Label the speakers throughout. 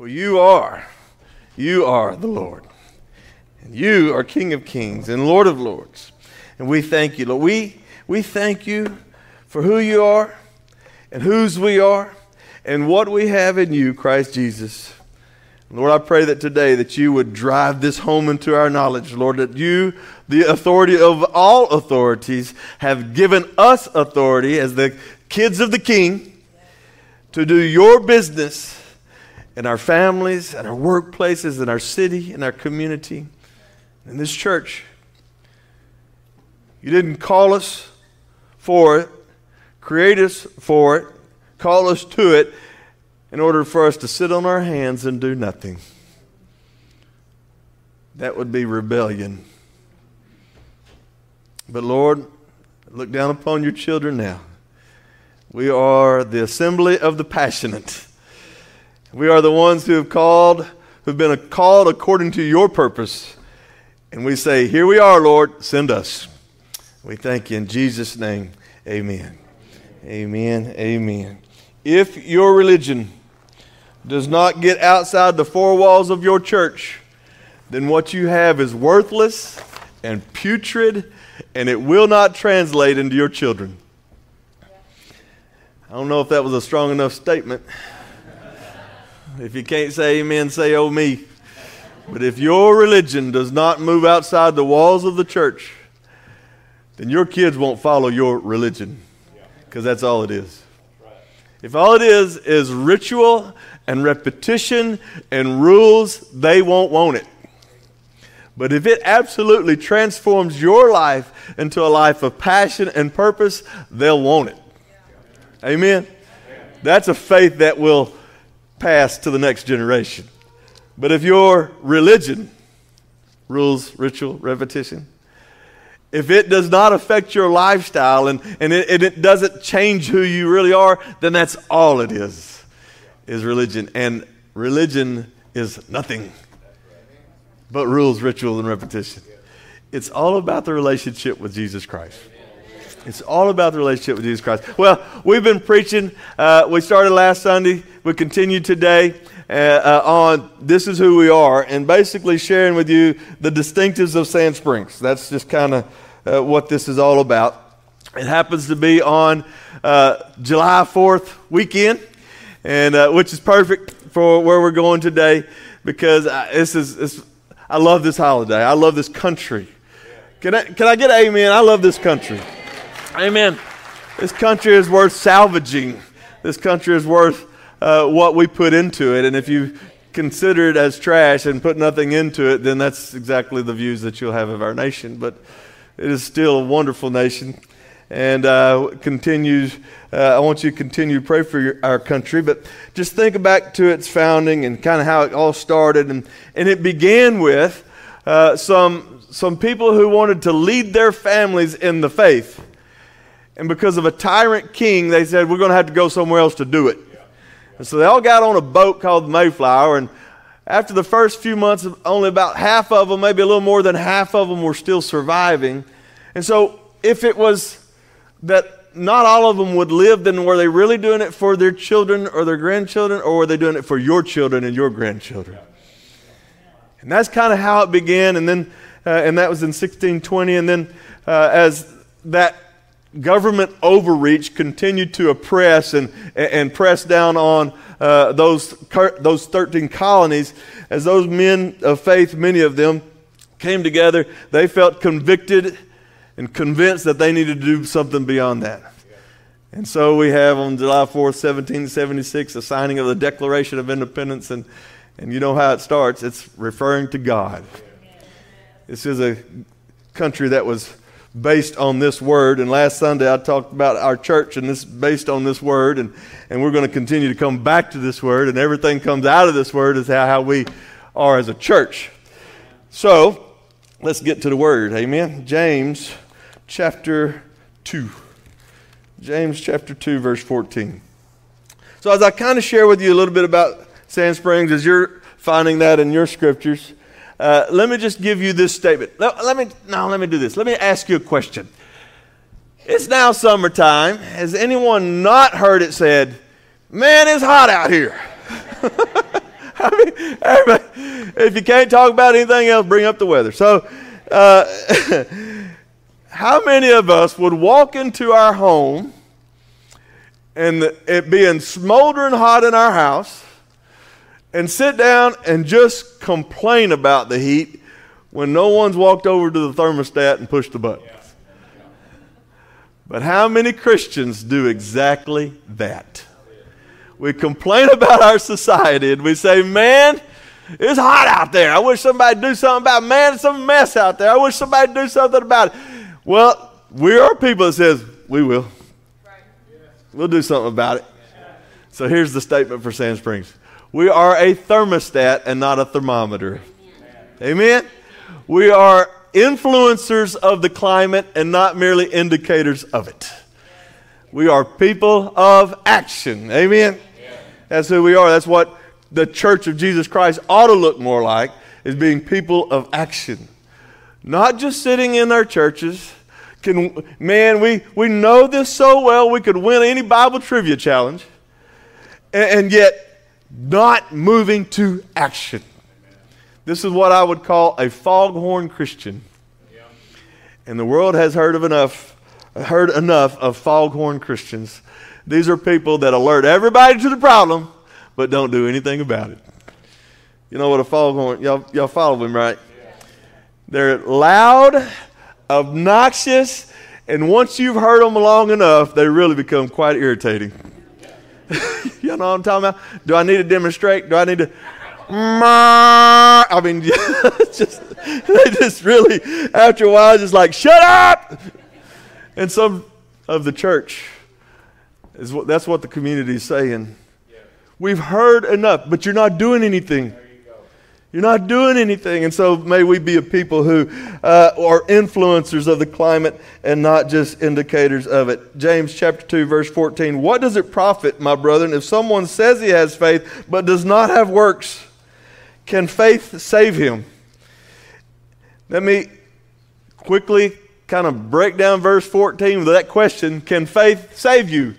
Speaker 1: For you are, you are the Lord. And you are King of kings and Lord of lords. And we thank you, Lord. We, we thank you for who you are and whose we are and what we have in you, Christ Jesus. Lord, I pray that today that you would drive this home into our knowledge, Lord, that you, the authority of all authorities, have given us authority as the kids of the King to do your business in our families, in our workplaces, in our city, in our community, in this church. You didn't call us for it, create us for it, call us to it in order for us to sit on our hands and do nothing. That would be rebellion. But Lord, look down upon your children now. We are the assembly of the passionate. We are the ones who have called, who've been called according to your purpose. And we say, Here we are, Lord, send us. We thank you in Jesus' name. Amen. Amen. Amen. If your religion does not get outside the four walls of your church, then what you have is worthless and putrid, and it will not translate into your children. I don't know if that was a strong enough statement. If you can't say amen, say oh me. But if your religion does not move outside the walls of the church, then your kids won't follow your religion because that's all it is. If all it is is ritual and repetition and rules, they won't want it. But if it absolutely transforms your life into a life of passion and purpose, they'll want it. Amen? That's a faith that will pass to the next generation. But if your religion, rules, ritual, repetition, if it does not affect your lifestyle and, and, it, and it doesn't change who you really are, then that's all it is, is religion. And religion is nothing but rules, rituals, and repetition. It's all about the relationship with Jesus Christ. It's all about the relationship with Jesus Christ. Well, we've been preaching. Uh, we started last Sunday. We continue today uh, uh, on This is Who We Are and basically sharing with you the distinctives of Sand Springs. That's just kind of uh, what this is all about. It happens to be on uh, July 4th weekend, and which is perfect for where we're going today because this is, this, I love this holiday. I love this country. Can I, can I get amen? I love this country. Amen. This country is worth salvaging. This country is worth uh, what we put into it. And if you consider it as trash and put nothing into it, then that's exactly the views that you'll have of our nation. But it is still a wonderful nation. And uh, continues, uh, I want you to continue to pray for your, our country, but just think back to its founding and kind of how it all started. And, and it began with uh, some, some people who wanted to lead their families in the faith. And because of a tyrant king, they said, We're going to have to go somewhere else to do it. And so they all got on a boat called the Mayflower. And after the first few months, only about half of them, maybe a little more than half of them, were still surviving. And so if it was that not all of them would live, then were they really doing it for their children or their grandchildren, or were they doing it for your children and your grandchildren? And that's kind of how it began. And then, uh, and that was in 1620. And then, uh, as that government overreach continued to oppress and, and press down on uh, those, those 13 colonies. As those men of faith, many of them, came together, they felt convicted and convinced that they needed to do something beyond that. And so we have on July 4th, 1776, the signing of the Declaration of Independence. And, and you know how it starts it's referring to God. This is a country that was based on this word. And last Sunday I talked about our church and this based on this word. And, and we're going to continue to come back to this word. And everything comes out of this word is how, how we are as a church. So let's get to the word. Amen. James chapter 2. James chapter 2, verse 14. So as I kind of share with you a little bit about Sand Springs, as you're finding that in your scriptures, uh, let me just give you this statement. Let, let me now let me do this. Let me ask you a question. It's now summertime. Has anyone not heard it said, "Man, it's hot out here"? I mean, everybody, if you can't talk about anything else, bring up the weather. So, uh, how many of us would walk into our home and it being smoldering hot in our house and sit down and just complain about the heat when no one's walked over to the thermostat and pushed the button? But how many Christians do exactly that? We complain about our society and we say, man, it's hot out there. I wish somebody'd do something about it. Man, it's a mess out there. I wish somebody'd do something about it. Well, we are people that says, we will. We'll do something about it. So here's the statement for Sand Springs. We are a thermostat and not a thermometer. Amen. We are influencers of the climate and not merely indicators of it. We are people of action. Amen. That's who we are. That's what the church of Jesus Christ ought to look more like, is being people of action. Not just sitting in our churches. Can, man, we, we know this so well, we could win any Bible trivia challenge, and, and yet not moving to action. This is what I would call a foghorn Christian. And the world has heard of enough, heard enough of foghorn Christians these are people that alert everybody to the problem, but don't do anything about it. You know what a foghorn, y'all, y'all follow him, right? They're loud, obnoxious, and once you've heard them long enough, they really become quite irritating. you know what I'm talking about? Do I need to demonstrate? Do I need to? I mean, just they just really, after a while, just like shut up. And some of the church is what, that's what the community is saying. We've heard enough, but you're not doing anything. You're not doing anything. And so may we be a people who uh, are influencers of the climate and not just indicators of it. James chapter 2, verse 14. What does it profit, my brethren, if someone says he has faith but does not have works? Can faith save him? Let me quickly kind of break down verse 14 with that question Can faith save you?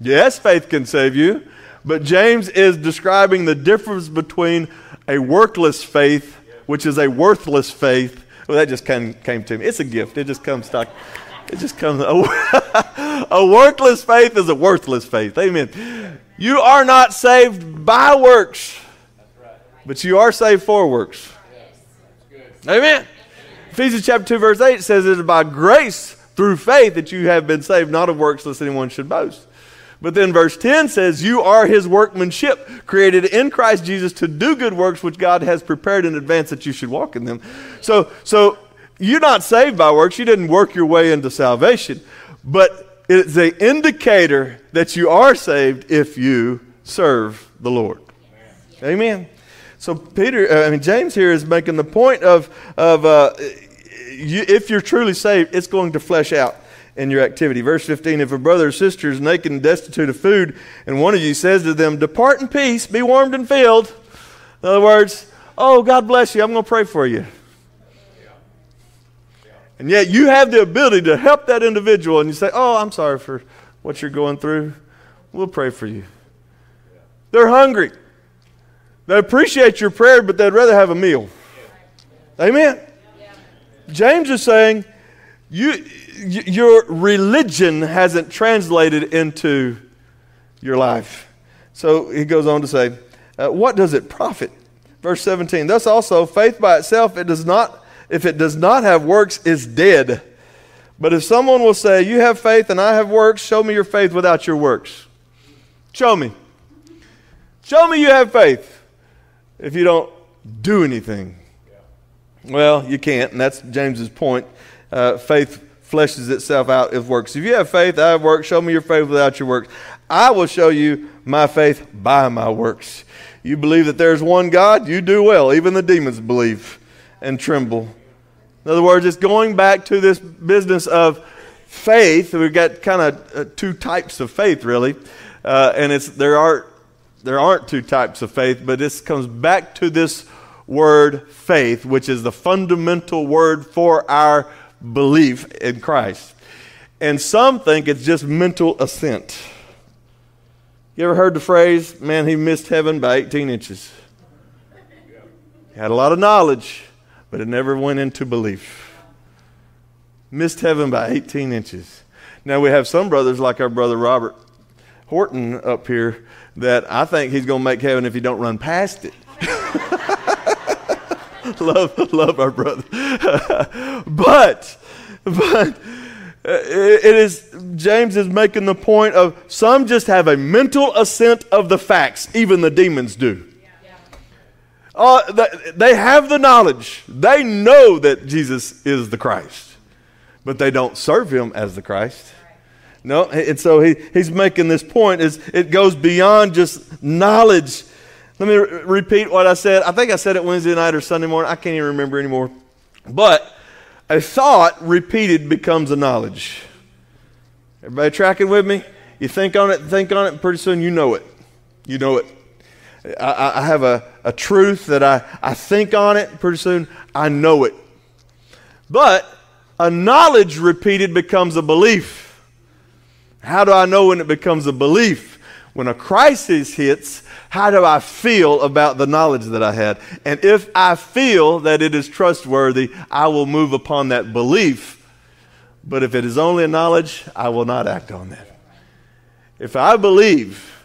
Speaker 1: Yes, faith can save you, but James is describing the difference between a workless faith, which is a worthless faith. Well, that just came, came to me. It's a gift. It just comes. It just comes. A, a worthless faith is a worthless faith. Amen. You are not saved by works, but you are saved for works. Amen. Ephesians chapter 2, verse 8 says, It is by grace through faith that you have been saved, not of works, lest anyone should boast. But then verse 10 says, You are his workmanship, created in Christ Jesus to do good works which God has prepared in advance that you should walk in them. So, so you're not saved by works. You didn't work your way into salvation. But it's an indicator that you are saved if you serve the Lord. Amen. Amen. So Peter, uh, I mean James here is making the point of of uh, you, if you're truly saved, it's going to flesh out in your activity. Verse 15 If a brother or sister is naked and destitute of food, and one of you says to them, Depart in peace, be warmed and filled. In other words, Oh, God bless you, I'm going to pray for you. And yet you have the ability to help that individual, and you say, Oh, I'm sorry for what you're going through. We'll pray for you. They're hungry. They appreciate your prayer, but they'd rather have a meal. Amen. James is saying, you, your religion hasn't translated into your life. So he goes on to say, uh, What does it profit? Verse 17, Thus also, faith by itself, it does not, if it does not have works, is dead. But if someone will say, You have faith and I have works, show me your faith without your works. Show me. Show me you have faith if you don't do anything. Well, you can't, and that's James's point. Uh, faith fleshes itself out of works. If you have faith, I have works. Show me your faith without your works. I will show you my faith by my works. You believe that there's one God, you do well. Even the demons believe and tremble. In other words, it's going back to this business of faith. We've got kind of uh, two types of faith, really, uh, and it's there are there aren't two types of faith, but this comes back to this word faith, which is the fundamental word for our belief in Christ. And some think it's just mental assent. You ever heard the phrase, man, he missed heaven by 18 inches? He had a lot of knowledge, but it never went into belief. Missed heaven by 18 inches. Now we have some brothers like our brother Robert Horton up here that I think he's going to make heaven if he don't run past it. love, love our brother. but, but it is James is making the point of some just have a mental assent of the facts, even the demons do. Uh, they have the knowledge. They know that Jesus is the Christ, but they don't serve him as the Christ. No, and so he, he's making this point is it goes beyond just knowledge. Let me re- repeat what I said. I think I said it Wednesday night or Sunday morning. I can't even remember anymore. But a thought repeated becomes a knowledge. Everybody tracking with me? You think on it, think on it, and pretty soon you know it. You know it. I, I have a, a truth that I, I think on it, pretty soon I know it. But a knowledge repeated becomes a belief. How do I know when it becomes a belief? When a crisis hits, how do I feel about the knowledge that I had? And if I feel that it is trustworthy, I will move upon that belief. But if it is only a knowledge, I will not act on that. If I believe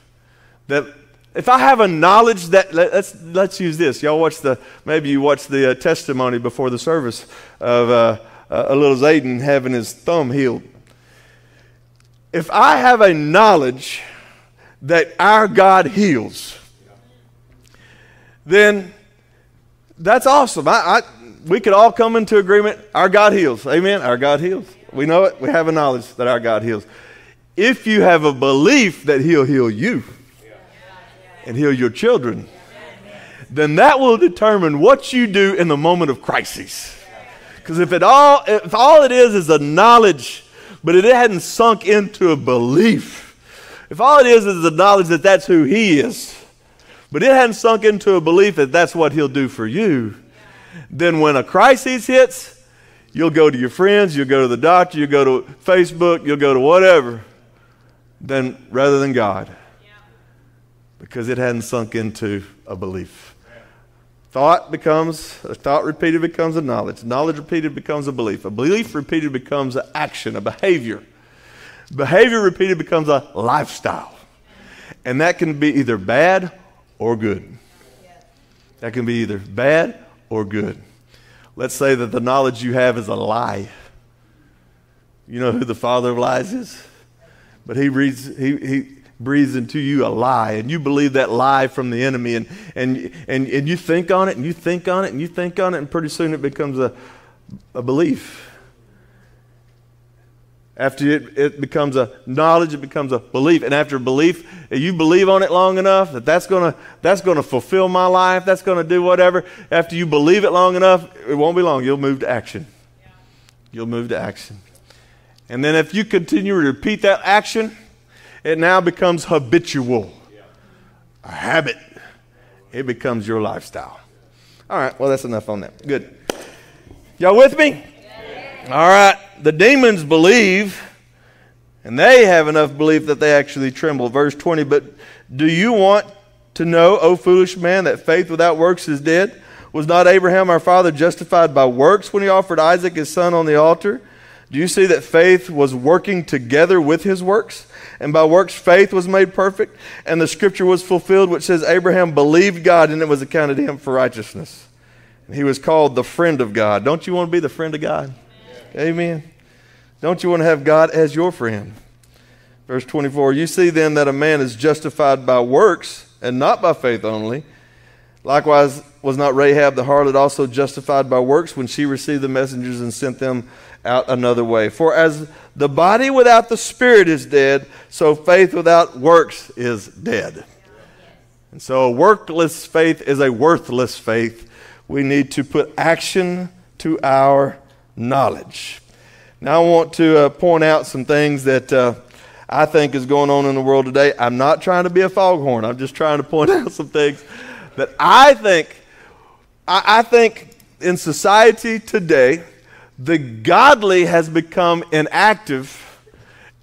Speaker 1: that, if I have a knowledge that, let's, let's use this. Y'all watch the, maybe you watch the uh, testimony before the service of uh, uh, a little Zayden having his thumb healed. If I have a knowledge that our God heals, then that's awesome. I, I, we could all come into agreement. Our God heals. Amen. Our God heals. We know it. We have a knowledge that our God heals. If you have a belief that He'll heal you and heal your children, then that will determine what you do in the moment of crisis. Because if it all, if all it is is a knowledge, but it hadn't sunk into a belief, if all it is is the knowledge that that's who He is, but it hadn't sunk into a belief that that's what He'll do for you, then when a crisis hits, you'll go to your friends, you'll go to the doctor, you'll go to Facebook, you'll go to whatever, then rather than God, because it hadn't sunk into a belief. Thought becomes, a thought repeated becomes a knowledge. Knowledge repeated becomes a belief. A belief repeated becomes an action, a behavior. Behavior repeated becomes a lifestyle. And that can be either bad or good. That can be either bad or good. Let's say that the knowledge you have is a lie. You know who the father of lies is? But he reads, he, he breathes into you a lie, and you believe that lie from the enemy, and, and, and, and you think on it, and you think on it, and you think on it, and pretty soon it becomes a, a belief. After it, it becomes a knowledge, it becomes a belief. And after belief, you believe on it long enough that that's going to that's gonna fulfill my life, that's going to do whatever. After you believe it long enough, it won't be long. You'll move to action. You'll move to action. And then if you continue to repeat that action, it now becomes habitual, a habit. It becomes your lifestyle. All right, well, that's enough on that. Good. Y'all with me? All right the demons believe, and they have enough belief that they actually tremble. Verse 20, but do you want to know, O foolish man, that faith without works is dead? Was not Abraham our father justified by works when he offered Isaac his son on the altar? Do you see that faith was working together with his works? And by works, faith was made perfect. And the scripture was fulfilled, which says, Abraham believed God, and it was accounted to him for righteousness. And he was called the friend of God. Don't you want to be the friend of God? Amen. Don't you want to have God as your friend? Verse 24 You see then that a man is justified by works and not by faith only. Likewise, was not Rahab the harlot also justified by works when she received the messengers and sent them out another way? For as the body without the spirit is dead, so faith without works is dead. And so a workless faith is a worthless faith. We need to put action to our knowledge. Now, I want to uh, point out some things that uh, I think is going on in the world today. I'm not trying to be a foghorn. I'm just trying to point out some things that I think, I, I think in society today, the godly has become inactive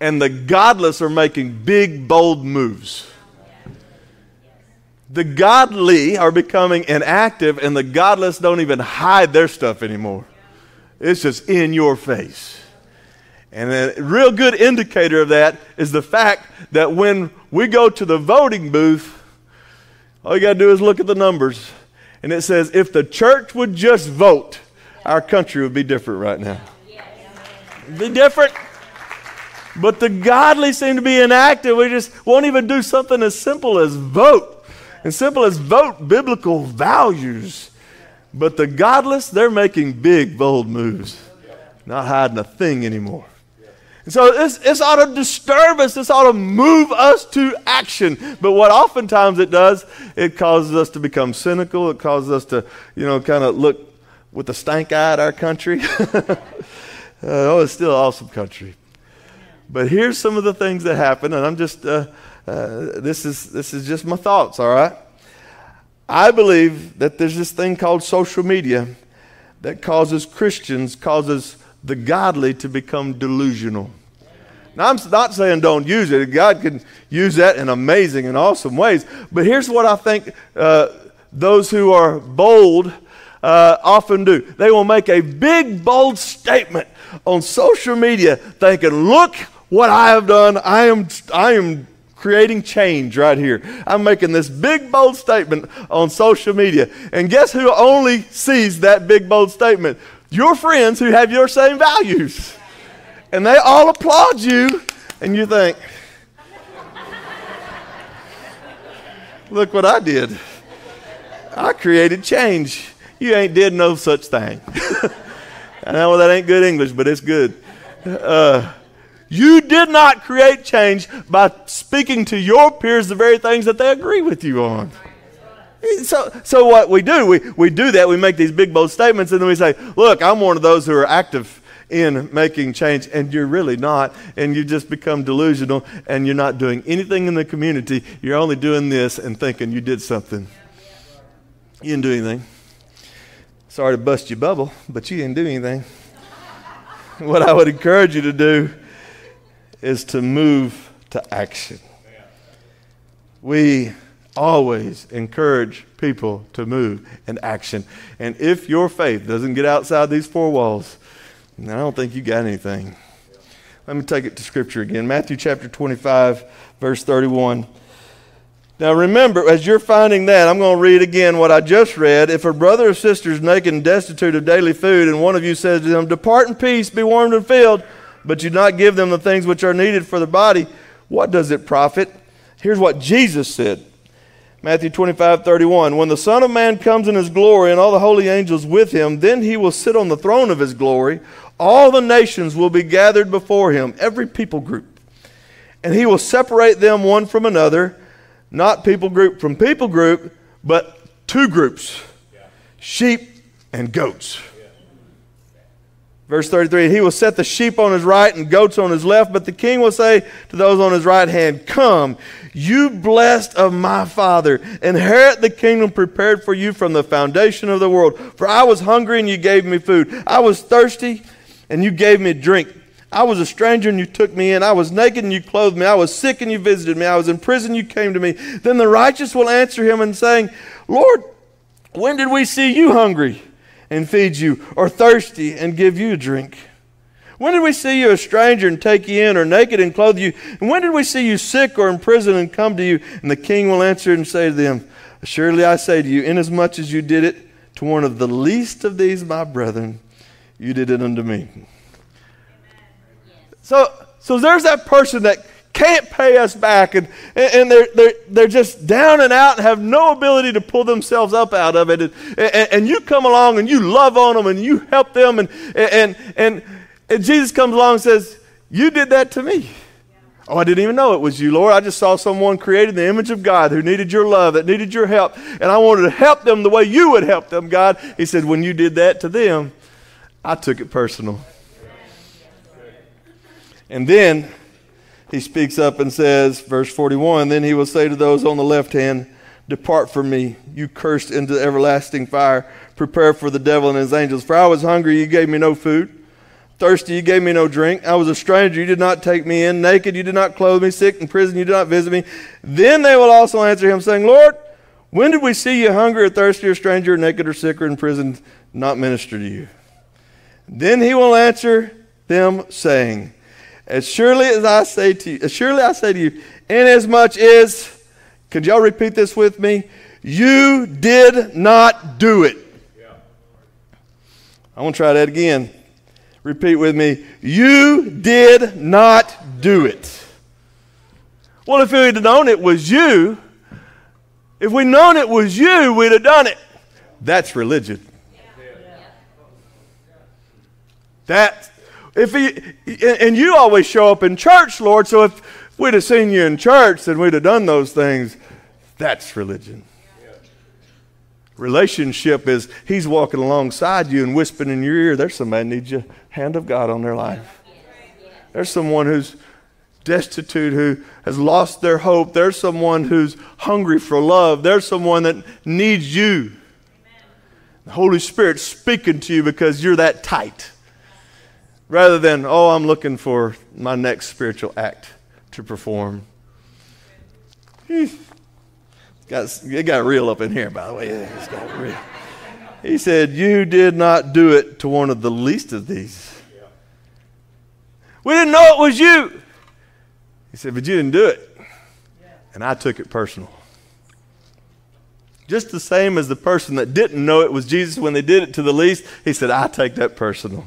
Speaker 1: and the godless are making big, bold moves. The godly are becoming inactive, and the godless don't even hide their stuff anymore. It's just in your face. And a real good indicator of that is the fact that when we go to the voting booth, all you got to do is look at the numbers. And it says, if the church would just vote, our country would be different right now. Be different. But the godly seem to be inactive. We just won't even do something as simple as vote. As simple as vote biblical values. But the godless, they're making big, bold moves, not hiding a thing anymore. And so this, this ought to disturb us. This ought to move us to action. But what oftentimes it does, it causes us to become cynical. It causes us to, you know, kind of look with a stank eye at our country. uh, oh, it's still an awesome country. But here's some of the things that happen, and I'm just, uh, uh, this, is, this is just my thoughts, all right? I believe that there's this thing called social media that causes Christians, causes the godly to become delusional. Now, I'm not saying don't use it. God can use that in amazing and awesome ways. But here's what I think uh, those who are bold uh, often do they will make a big, bold statement on social media thinking, look what I have done. I am, I am creating change right here. I'm making this big, bold statement on social media. And guess who only sees that big, bold statement? Your friends who have your same values. And they all applaud you, and you think, look what I did. I created change. You ain't did no such thing. I know that ain't good English, but it's good. Uh, you did not create change by speaking to your peers the very things that they agree with you on. So, so what we do, we, we do that, we make these big, bold statements, and then we say, Look, I'm one of those who are active in making change, and you're really not, and you just become delusional, and you're not doing anything in the community. You're only doing this and thinking you did something. You didn't do anything. Sorry to bust your bubble, but you didn't do anything. what I would encourage you to do is to move to action. We always encourage people to move in action. And if your faith doesn't get outside these four walls, I don't think you got anything. Let me take it to Scripture again. Matthew chapter 25, verse 31. Now remember, as you're finding that, I'm going to read again what I just read. If a brother or sister is naked and destitute of daily food, and one of you says to them, Depart in peace, be warmed and filled, but you not give them the things which are needed for the body, what does it profit? Here's what Jesus said Matthew 25, 31. When the Son of Man comes in his glory and all the holy angels with him, then he will sit on the throne of his glory. All the nations will be gathered before him, every people group. And he will separate them one from another, not people group from people group, but two groups sheep and goats. Verse 33 He will set the sheep on his right and goats on his left, but the king will say to those on his right hand, Come, you blessed of my father, inherit the kingdom prepared for you from the foundation of the world. For I was hungry and you gave me food, I was thirsty and you gave me drink. I was a stranger and you took me in. I was naked and you clothed me. I was sick and you visited me. I was in prison, you came to me. Then the righteous will answer him and saying, Lord, when did we see you hungry? And feed you, or thirsty and give you a drink? When did we see you a stranger and take you in, or naked and clothe you? And when did we see you sick or in prison and come to you? And the king will answer and say to them, Surely I say to you, inasmuch as you did it to one of the least of these my brethren, you did it unto me. So, so there's that person that can't pay us back and, and they're, they're, they're just down and out and have no ability to pull themselves up out of it. And, and, and you come along and you love on them and you help them. And, and, and, and Jesus comes along and says, You did that to me. Oh, I didn't even know it was you, Lord. I just saw someone created in the image of God who needed your love, that needed your help. And I wanted to help them the way you would help them, God. He said, When you did that to them, I took it personal. And then he speaks up and says, verse 41 Then he will say to those on the left hand, Depart from me, you cursed into everlasting fire, prepare for the devil and his angels. For I was hungry, you gave me no food. Thirsty, you gave me no drink. I was a stranger, you did not take me in. Naked, you did not clothe me. Sick in prison, you did not visit me. Then they will also answer him, saying, Lord, When did we see you hungry or thirsty or stranger or naked or sick or in prison, not minister to you? Then he will answer them, saying, As surely as I say to you, as surely I say to you, inasmuch as, could y'all repeat this with me? You did not do it. I want to try that again. Repeat with me. You did not do it. Well, if we'd known it was you, if we'd known it was you, we'd have done it. That's religion. That if he, and you always show up in church, Lord. So if we'd have seen you in church, then we'd have done those things. That's religion. Relationship is He's walking alongside you and whispering in your ear. There's somebody needs your hand of God on their life. There's someone who's destitute, who has lost their hope. There's someone who's hungry for love. There's someone that needs you. The Holy Spirit speaking to you because you're that tight. Rather than, oh, I'm looking for my next spiritual act to perform. Hmm. Got, it got real up in here, by the way. It's got real. He said, You did not do it to one of the least of these. We didn't know it was you. He said, But you didn't do it. And I took it personal. Just the same as the person that didn't know it was Jesus when they did it to the least, he said, I take that personal.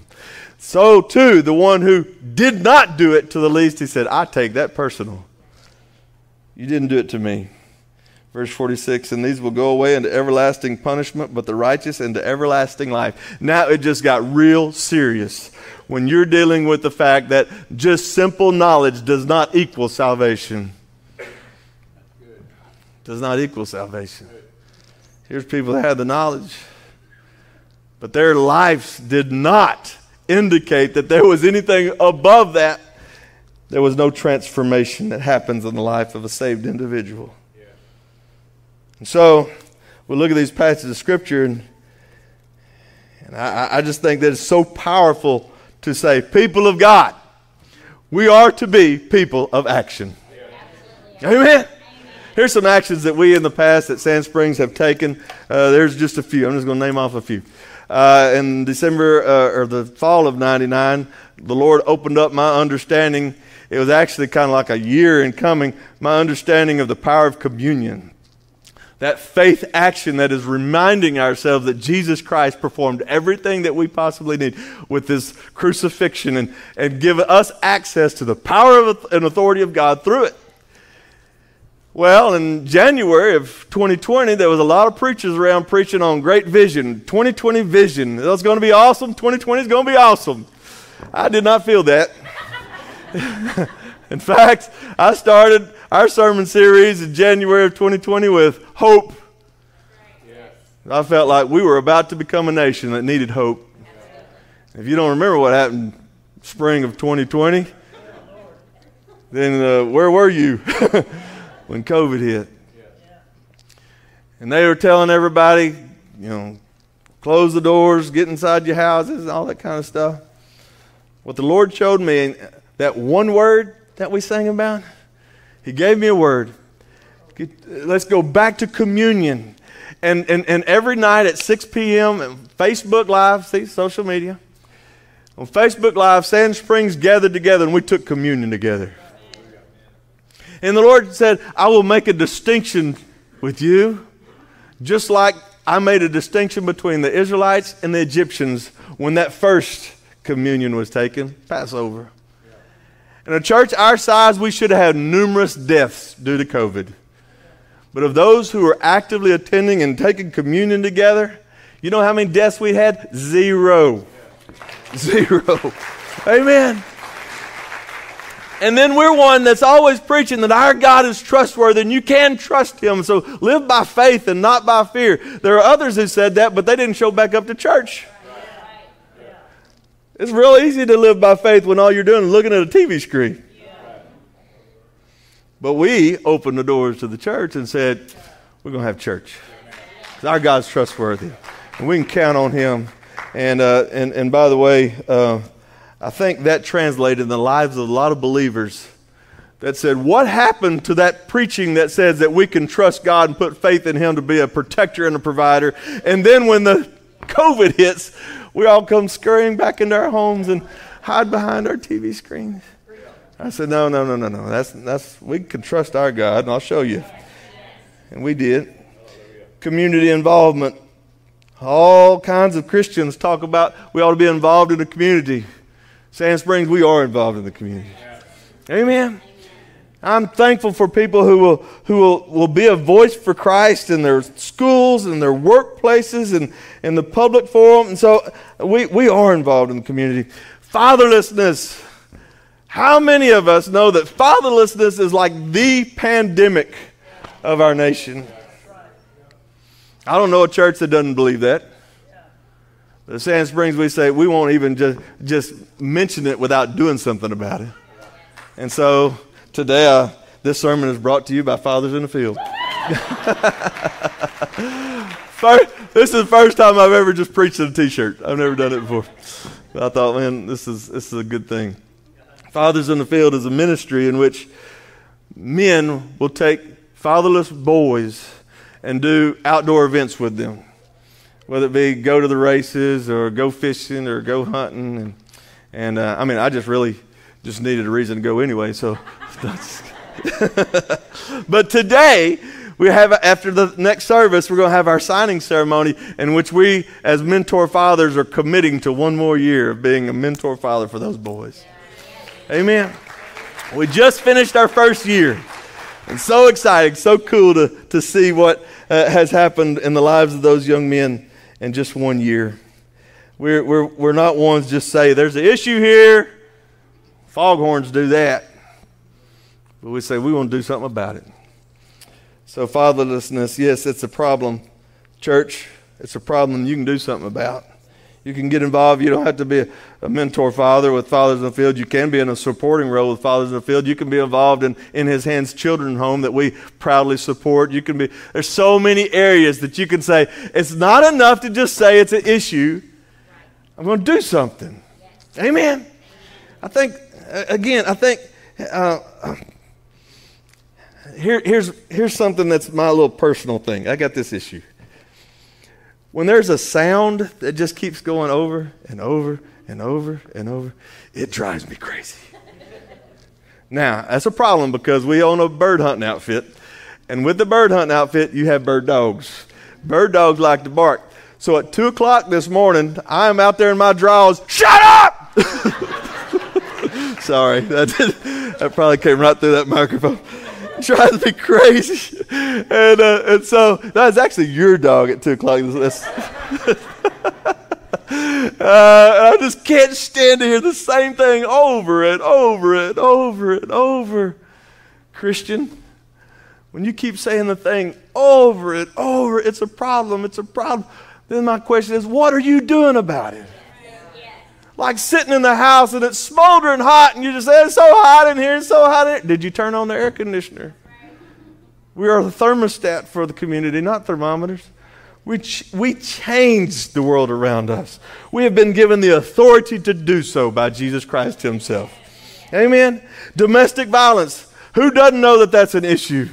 Speaker 1: So, too, the one who did not do it to the least, he said, I take that personal. You didn't do it to me. Verse 46, and these will go away into everlasting punishment, but the righteous into everlasting life. Now it just got real serious when you're dealing with the fact that just simple knowledge does not equal salvation. Does not equal salvation. Here's people that had the knowledge, but their lives did not indicate that there was anything above that. There was no transformation that happens in the life of a saved individual. And so we look at these passages of Scripture, and, and I, I just think that it's so powerful to say, people of God, we are to be people of action. Yeah. Amen. Here's some actions that we in the past at Sand Springs have taken. Uh, there's just a few. I'm just going to name off a few. Uh, in December uh, or the fall of 99, the Lord opened up my understanding. It was actually kind of like a year in coming, my understanding of the power of communion that faith action that is reminding ourselves that Jesus Christ performed everything that we possibly need with this crucifixion and, and give us access to the power of, and authority of God through it. Well, in January of 2020, there was a lot of preachers around preaching on great vision, 2020 vision. That's going to be awesome. 2020 is going to be awesome. I did not feel that. in fact, I started our sermon series in January of 2020 with hope. I felt like we were about to become a nation that needed hope. If you don't remember what happened spring of 2020, then uh, where were you when COVID hit? And they were telling everybody, you know, close the doors, get inside your houses, all that kind of stuff. What the Lord showed me, that one word that we sang about, he gave me a word. Let's go back to communion. And, and, and every night at 6 p.m., Facebook Live, see, social media. On Facebook Live, Sand Springs gathered together and we took communion together. And the Lord said, I will make a distinction with you, just like I made a distinction between the Israelites and the Egyptians when that first communion was taken, Passover. In a church our size, we should have had numerous deaths due to COVID. But of those who were actively attending and taking communion together, you know how many deaths we had? Zero. Zero. Amen. And then we're one that's always preaching that our God is trustworthy and you can trust Him. So live by faith and not by fear. There are others who said that, but they didn't show back up to church. It's real easy to live by faith when all you're doing is looking at a TV screen. But we opened the doors to the church and said, we're going to have church. Our God's trustworthy. And we can count on Him. And, uh, and, and by the way, uh, I think that translated in the lives of a lot of believers that said, What happened to that preaching that says that we can trust God and put faith in Him to be a protector and a provider? And then when the COVID hits, we all come scurrying back into our homes and hide behind our TV screens. I said, No, no, no, no, no. That's, that's, we can trust our God, and I'll show you. And we did. Community involvement. All kinds of Christians talk about we ought to be involved in the community. Sand Springs, we are involved in the community. Amen. I'm thankful for people who will, who will, will be a voice for Christ in their schools and their workplaces and in the public forum. And so we, we are involved in the community. Fatherlessness. How many of us know that fatherlessness is like the pandemic of our nation? I don't know a church that doesn't believe that. At Sand Springs, we say we won't even just, just mention it without doing something about it. And so today, uh, this sermon is brought to you by Fathers in the Field. first, this is the first time I've ever just preached in a t-shirt. I've never done it before. But I thought, man, this is, this is a good thing. Fathers in the Field is a ministry in which men will take fatherless boys and do outdoor events with them, whether it be go to the races or go fishing or go hunting. And, and uh, I mean, I just really just needed a reason to go anyway. So, but today we have after the next service we're going to have our signing ceremony in which we as mentor fathers are committing to one more year of being a mentor father for those boys. Amen. We just finished our first year. And so exciting, so cool to, to see what uh, has happened in the lives of those young men in just one year. We're, we're, we're not ones just say, there's an issue here. Foghorns do that. But we say, we want to do something about it. So, fatherlessness, yes, it's a problem. Church, it's a problem you can do something about. You can get involved. You don't have to be a, mentor father with Fathers in the Field. You can be in a supporting role with Fathers in the Field. You can be involved in, in His Hands Children Home that we proudly support. You can be, there's so many areas that you can say, it's not enough to just say it's an issue. I'm going to do something. Amen. I think, again, I think, uh, here, here's, here's something that's my little personal thing. I got this issue. When there's a sound that just keeps going over and over and over and over, it drives me crazy. now, that's a problem because we own a bird hunting outfit. And with the bird hunting outfit, you have bird dogs. Bird dogs like to bark. So at 2 o'clock this morning, I'm out there in my drawers. Shut up! Sorry, that, did, that probably came right through that microphone. drives me crazy. And, uh, and so that's actually your dog at 2 o'clock. uh, I just can't stand to hear the same thing over and over and over and over. Christian, when you keep saying the thing over and over, it's a problem, it's a problem. Then my question is, what are you doing about it? Like sitting in the house and it's smoldering hot and you just say, it's so hot in here, it's so hot in here. Did you turn on the air conditioner? We are the thermostat for the community, not thermometers. We, ch- we changed the world around us. We have been given the authority to do so by Jesus Christ Himself. Amen. Domestic violence. Who doesn't know that that's an issue?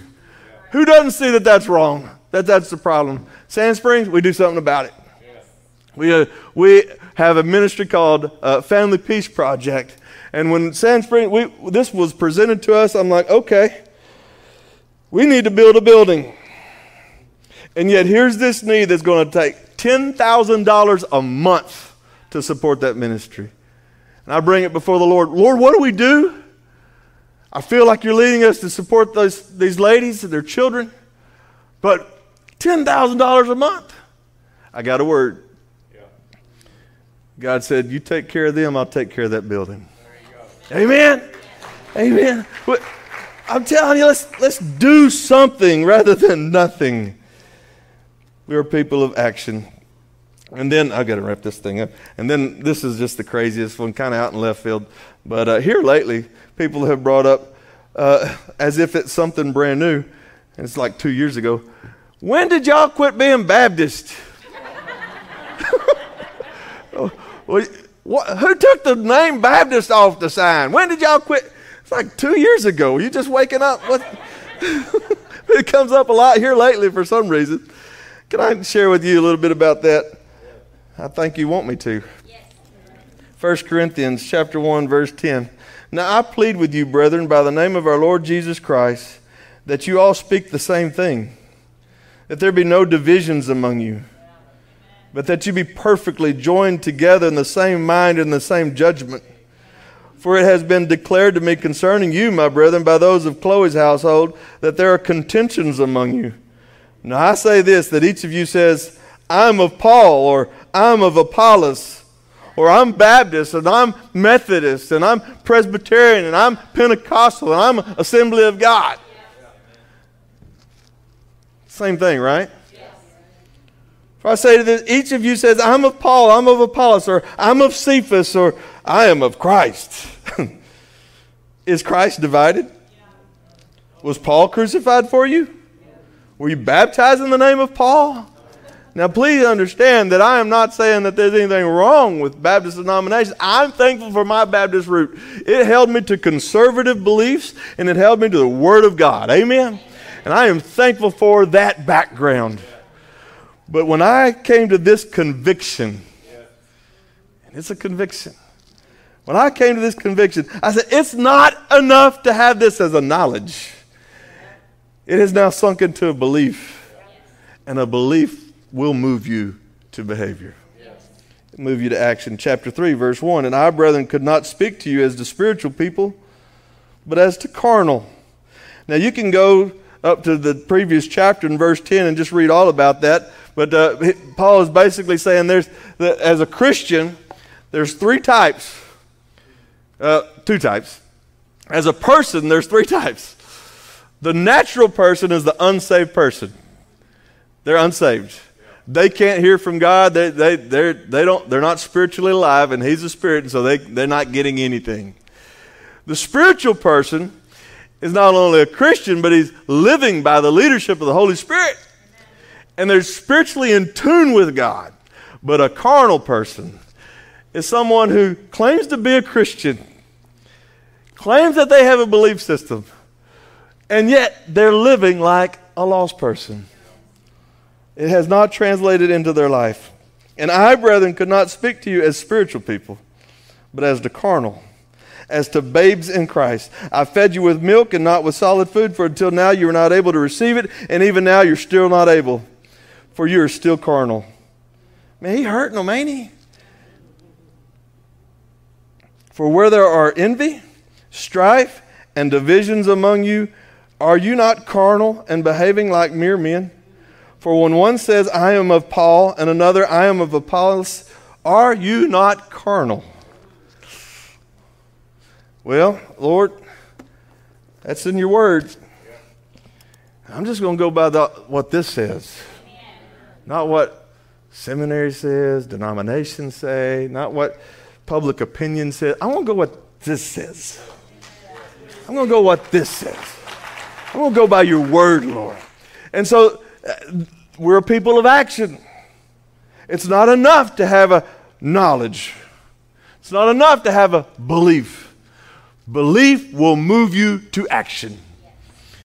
Speaker 1: Who doesn't see that that's wrong? That that's the problem. Sand Springs, we do something about it. We, uh, we have a ministry called uh, Family Peace Project. And when Sand Spring, we, this was presented to us, I'm like, okay, we need to build a building. And yet here's this need that's going to take $10,000 a month to support that ministry. And I bring it before the Lord. Lord, what do we do? I feel like you're leading us to support those, these ladies and their children, but $10,000 a month. I got a word. God said, You take care of them, I'll take care of that building. Amen. Amen. I'm telling you, let's, let's do something rather than nothing. We are people of action. And then, I've got to wrap this thing up. And then, this is just the craziest one, kind of out in left field. But uh, here lately, people have brought up, uh, as if it's something brand new, and it's like two years ago, when did y'all quit being Baptist? What, who took the name Baptist off the sign? When did y'all quit? It's like two years ago. You just waking up? What? it comes up a lot here lately for some reason. Can I share with you a little bit about that? I think you want me to. 1 Corinthians chapter 1 verse 10. Now I plead with you, brethren, by the name of our Lord Jesus Christ, that you all speak the same thing, that there be no divisions among you, but that you be perfectly joined together in the same mind and the same judgment. For it has been declared to me concerning you, my brethren, by those of Chloe's household, that there are contentions among you. Now I say this that each of you says, I'm of Paul, or I'm of Apollos, or I'm Baptist, and I'm Methodist, and I'm Presbyterian, and I'm Pentecostal, and I'm Assembly of God. Same thing, right? I say to this, each of you says, I'm of Paul, I'm of Apollos, or I'm of Cephas, or I am of Christ. Is Christ divided? Was Paul crucified for you? Were you baptized in the name of Paul? Now, please understand that I am not saying that there's anything wrong with Baptist denominations. I'm thankful for my Baptist root. It held me to conservative beliefs and it held me to the Word of God. Amen? And I am thankful for that background. But when I came to this conviction, and it's a conviction, when I came to this conviction, I said, it's not enough to have this as a knowledge. It has now sunk into a belief. And a belief will move you to behavior. Move you to action. Chapter 3, verse 1. And I, brethren, could not speak to you as to spiritual people, but as to carnal. Now you can go up to the previous chapter in verse 10 and just read all about that. But uh, Paul is basically saying there's, as a Christian, there's three types. Uh, two types. As a person, there's three types. The natural person is the unsaved person. They're unsaved. They can't hear from God. They, they, they're, they don't, they're not spiritually alive, and He's a spirit, and so they, they're not getting anything. The spiritual person is not only a Christian, but he's living by the leadership of the Holy Spirit. And they're spiritually in tune with God. But a carnal person is someone who claims to be a Christian, claims that they have a belief system, and yet they're living like a lost person. It has not translated into their life. And I, brethren, could not speak to you as spiritual people, but as the carnal, as to babes in Christ. I fed you with milk and not with solid food, for until now you were not able to receive it, and even now you're still not able, for you are still carnal. Man, he hurting them, ain't he? For where there are envy, strife, and divisions among you, are you not carnal and behaving like mere men? For when one says, I am of Paul, and another, I am of Apollos, are you not carnal? Well, Lord, that's in your word. I'm just going to go by the, what this says, not what seminary says, denominations say, not what public opinion says. I want to go what this says. I'm going to go what this says. I'm going to go by your word, Lord. And so uh, we're a people of action. It's not enough to have a knowledge, it's not enough to have a belief. Belief will move you to action.